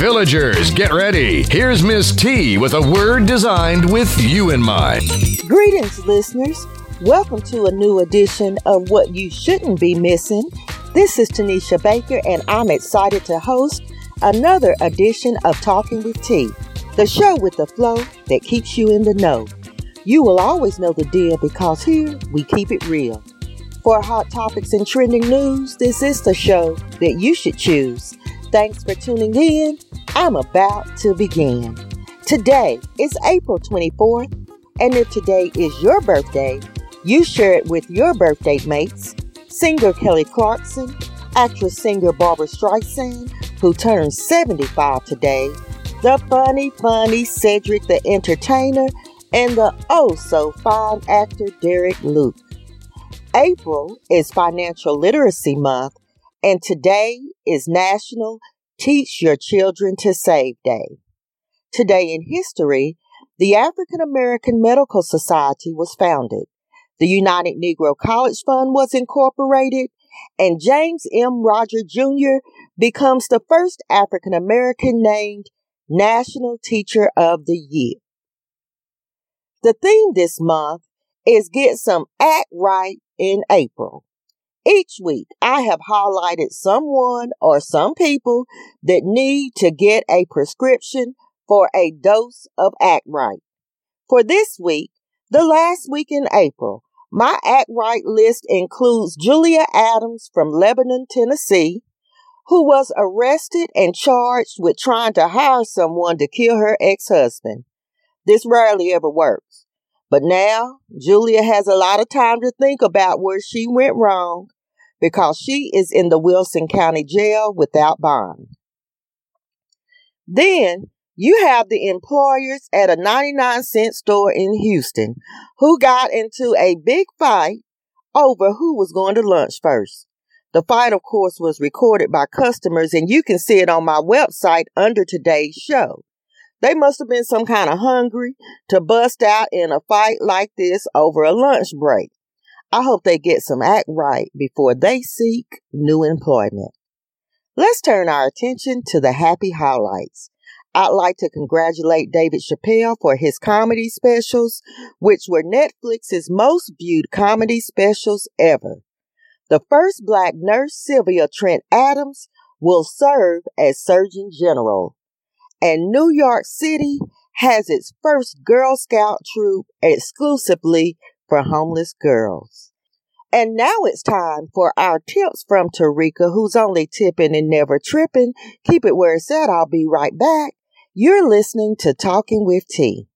Villagers, get ready. Here's Miss T with a word designed with you in mind. Greetings, listeners. Welcome to a new edition of What You Shouldn't Be Missing. This is Tanisha Baker, and I'm excited to host another edition of Talking with T, the show with the flow that keeps you in the know. You will always know the deal because here we keep it real. For hot topics and trending news, this is the show that you should choose. Thanks for tuning in. I'm about to begin. Today is April 24th, and if today is your birthday, you share it with your birthday mates. Singer Kelly Clarkson, actress singer Barbra Streisand, who turns 75 today, the funny, funny Cedric the Entertainer, and the oh so fine actor Derek Luke. April is Financial Literacy Month, and today is National Teach Your Children to Save Day. Today in history, the African American Medical Society was founded, the United Negro College Fund was incorporated, and James M. Roger Jr. becomes the first African American named National Teacher of the Year. The theme this month is Get Some Act Right in April. Each week, I have highlighted someone or some people that need to get a prescription for a dose of Act Right. For this week, the last week in April, my Act Right list includes Julia Adams from Lebanon, Tennessee, who was arrested and charged with trying to hire someone to kill her ex husband. This rarely ever works. But now, Julia has a lot of time to think about where she went wrong because she is in the Wilson County Jail without bond. Then you have the employers at a 99 cent store in Houston who got into a big fight over who was going to lunch first. The fight, of course, was recorded by customers and you can see it on my website under today's show. They must have been some kind of hungry to bust out in a fight like this over a lunch break. I hope they get some act right before they seek new employment. Let's turn our attention to the happy highlights. I'd like to congratulate David Chappelle for his comedy specials, which were Netflix's most viewed comedy specials ever. The first black nurse, Sylvia Trent Adams, will serve as Surgeon General and New York City has its first Girl Scout troop exclusively for homeless girls. And now it's time for our tips from Tarika, who's only tipping and never tripping. Keep it where it's at. I'll be right back. You're listening to Talking with T.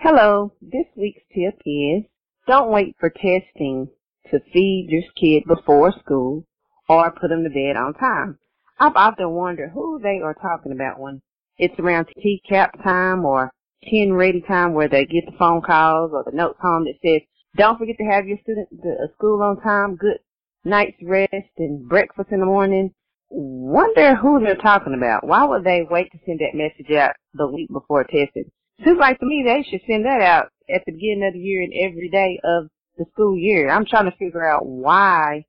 Hello. This week's tip is don't wait for testing to feed your kid before school or put them to bed on time. I've often wondered who they are talking about when it's around TCAP time or TNReady time where they get the phone calls or the notes home that says, don't forget to have your student to uh, school on time, good night's rest and breakfast in the morning. Wonder who they're talking about. Why would they wait to send that message out the week before testing? Seems like to me they should send that out at the beginning of the year and every day of the school year. I'm trying to figure out why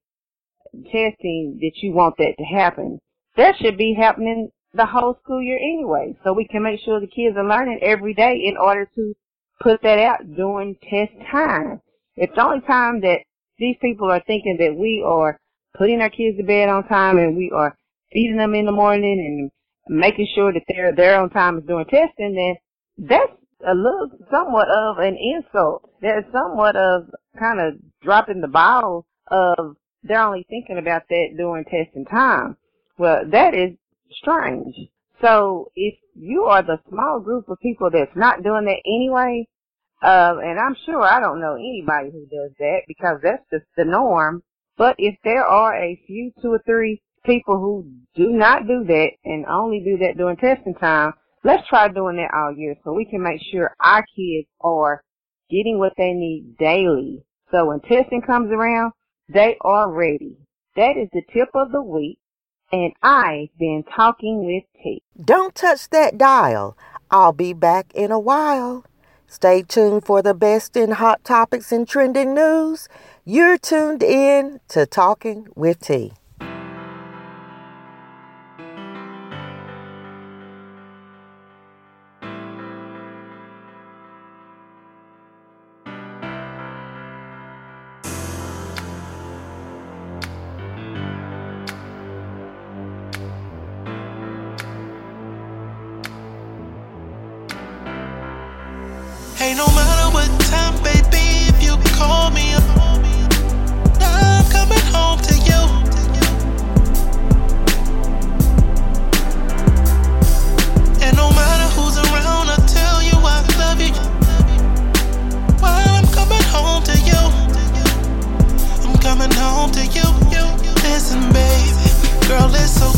testing that you want that to happen that should be happening the whole school year anyway. So we can make sure the kids are learning every day in order to put that out during test time. It's the only time that these people are thinking that we are putting our kids to bed on time and we are feeding them in the morning and making sure that they're there on time is doing testing, then that's a little somewhat of an insult. That's somewhat of kind of dropping the ball of they're only thinking about that during testing time. Well, that is strange. So if you are the small group of people that's not doing that anyway, uh, and I'm sure I don't know anybody who does that because that's just the norm. But if there are a few, two or three people who do not do that and only do that during testing time, let's try doing that all year so we can make sure our kids are getting what they need daily. So when testing comes around, they are ready. That is the tip of the week and I've been talking with T. Don't touch that dial. I'll be back in a while. Stay tuned for the best in hot topics and trending news. You're tuned in to Talking with T. Girl, it's so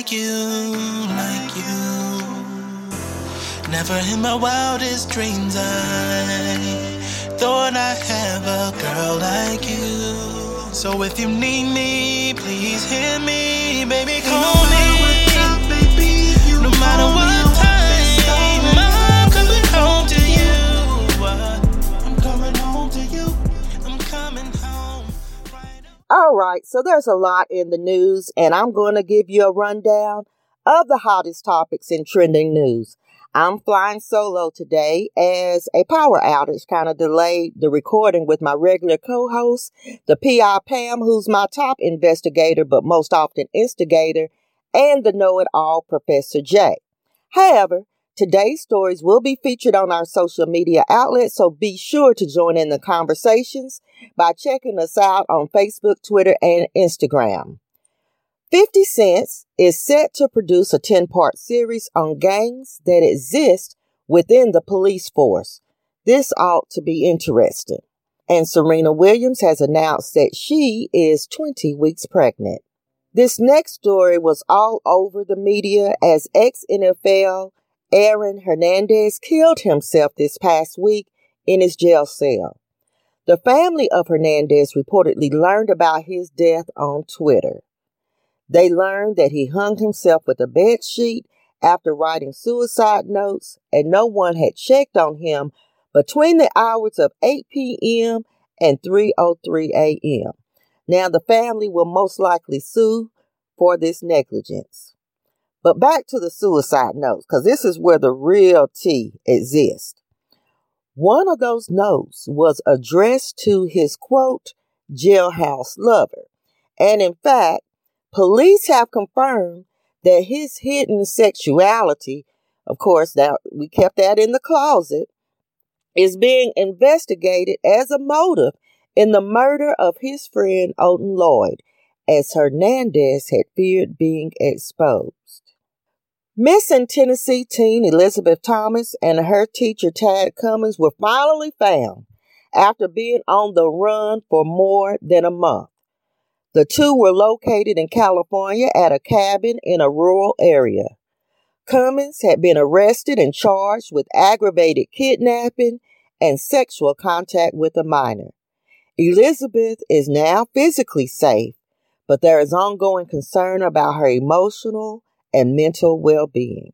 like you, like you. Never in my wildest dreams I thought I'd have a girl like you. So if you need me, please hear me, baby, call me. There's a lot in the news, and I'm going to give you a rundown of the hottest topics in trending news. I'm flying solo today as a power outage kind of delayed the recording with my regular co-host, the PI Pam, who's my top investigator, but most often instigator, and the know-it-all Professor J. However, Today's stories will be featured on our social media outlets, so be sure to join in the conversations by checking us out on Facebook, Twitter, and Instagram. 50 Cents is set to produce a 10 part series on gangs that exist within the police force. This ought to be interesting. And Serena Williams has announced that she is 20 weeks pregnant. This next story was all over the media as ex NFL Aaron Hernandez killed himself this past week in his jail cell. The family of Hernandez reportedly learned about his death on Twitter. They learned that he hung himself with a bed sheet after writing suicide notes, and no one had checked on him between the hours of 8 p.m. and 3:03 a.m. Now the family will most likely sue for this negligence. But back to the suicide notes, because this is where the real tea exists. One of those notes was addressed to his quote, jailhouse lover. And in fact, police have confirmed that his hidden sexuality, of course, that we kept that in the closet, is being investigated as a motive in the murder of his friend Odin Lloyd, as Hernandez had feared being exposed. Missing Tennessee teen Elizabeth Thomas and her teacher Tad Cummins were finally found after being on the run for more than a month. The two were located in California at a cabin in a rural area. Cummins had been arrested and charged with aggravated kidnapping and sexual contact with a minor. Elizabeth is now physically safe, but there is ongoing concern about her emotional and mental well being.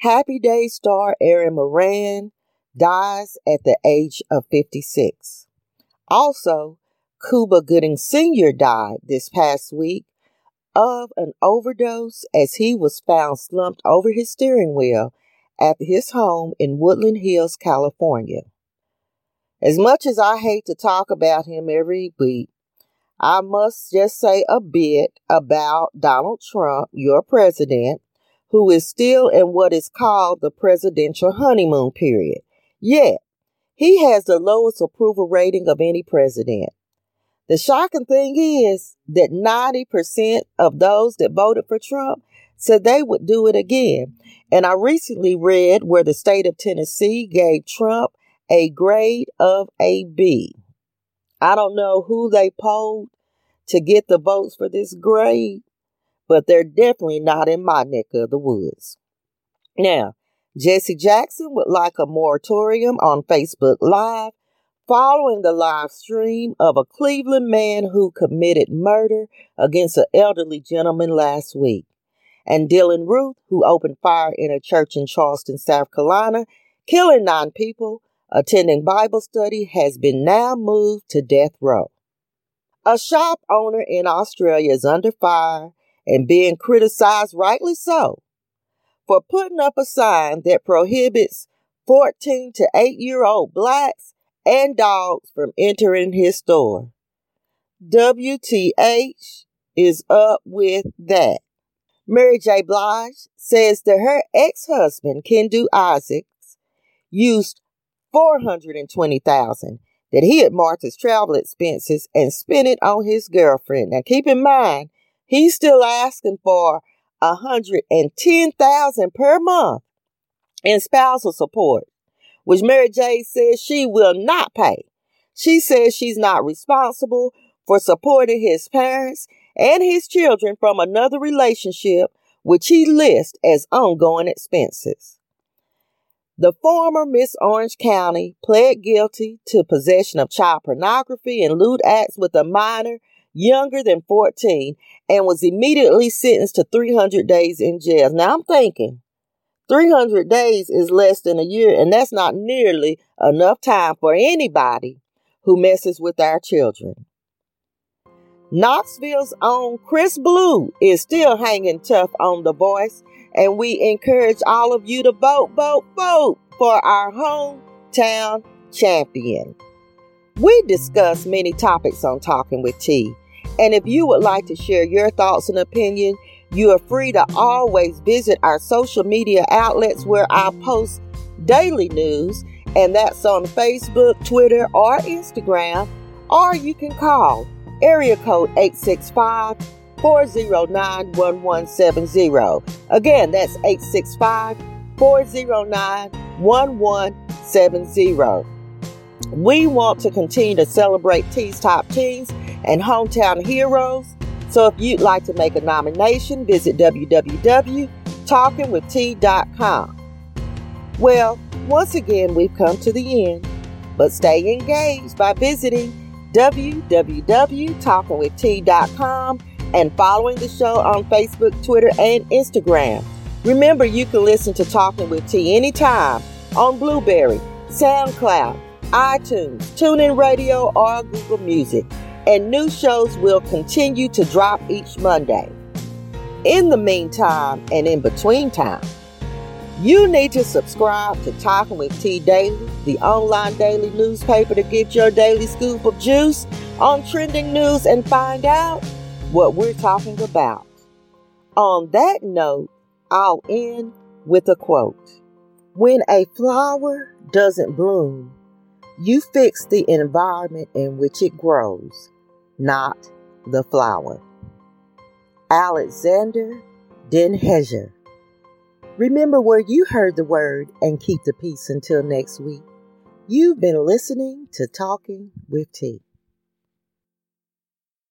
Happy Day star Erin Moran dies at the age of 56. Also, Cuba Gooding Sr. died this past week of an overdose as he was found slumped over his steering wheel at his home in Woodland Hills, California. As much as I hate to talk about him every week, I must just say a bit about Donald Trump, your president, who is still in what is called the presidential honeymoon period. Yet, he has the lowest approval rating of any president. The shocking thing is that 90% of those that voted for Trump said they would do it again. And I recently read where the state of Tennessee gave Trump a grade of a B. I don't know who they polled to get the votes for this grade, but they're definitely not in my neck of the woods. Now, Jesse Jackson would like a moratorium on Facebook Live following the live stream of a Cleveland man who committed murder against an elderly gentleman last week. And Dylann Roof, who opened fire in a church in Charleston, South Carolina, killing nine people, attending Bible study, has been now moved to death row. A shop owner in Australia is under fire and being criticized, rightly so, for putting up a sign that prohibits 14 to 8 year old blacks and dogs from entering his store. WTH is up with that. Mary J. Blige says that her ex-husband, Kendu Isaacs, used 420000 that he had marked his travel expenses and spent it on his girlfriend. Now keep in mind, he's still asking for 110000 per month in spousal support, which Mary J says she will not pay. She says she's not responsible for supporting his parents and his children from another relationship, which he lists as ongoing expenses. The former Miss Orange County pled guilty to possession of child pornography and lewd acts with a minor younger than 14 and was immediately sentenced to 300 days in jail. Now I'm thinking 300 days is less than a year, and that's not nearly enough time for anybody who messes with our children. Knoxville's own Chris Blue is still hanging tough on the voice and we encourage all of you to vote, vote, vote for our hometown champion. We discuss many topics on Talking with T, and if you would like to share your thoughts and opinion, you are free to always visit our social media outlets where I post daily news, and that's on Facebook, Twitter, or Instagram, or you can call area code 865 409 1170. Again, that's 865 409 1170. We want to continue to celebrate T's Top Teens and Hometown Heroes. So if you'd like to make a nomination, visit www.talkingwitht.com. Well, once again, we've come to the end, but stay engaged by visiting www.talkingwitht.com and following the show on Facebook, Twitter, and Instagram. Remember, you can listen to Talking with T anytime on Blubrry, SoundCloud, iTunes, TuneIn Radio, or Google Music. And new shows will continue to drop each Monday. In the meantime and in between time, you need to subscribe to Talking with T Daily, the online daily newspaper to get your daily scoop of juice on trending news and find out what we're talking about. On that note, I'll end with a quote. When a flower doesn't bloom, you fix the environment in which it grows, not the flower. Alexander Den Heijer. Remember where you heard the word and keep the peace until next week. You've been listening to Talking with T.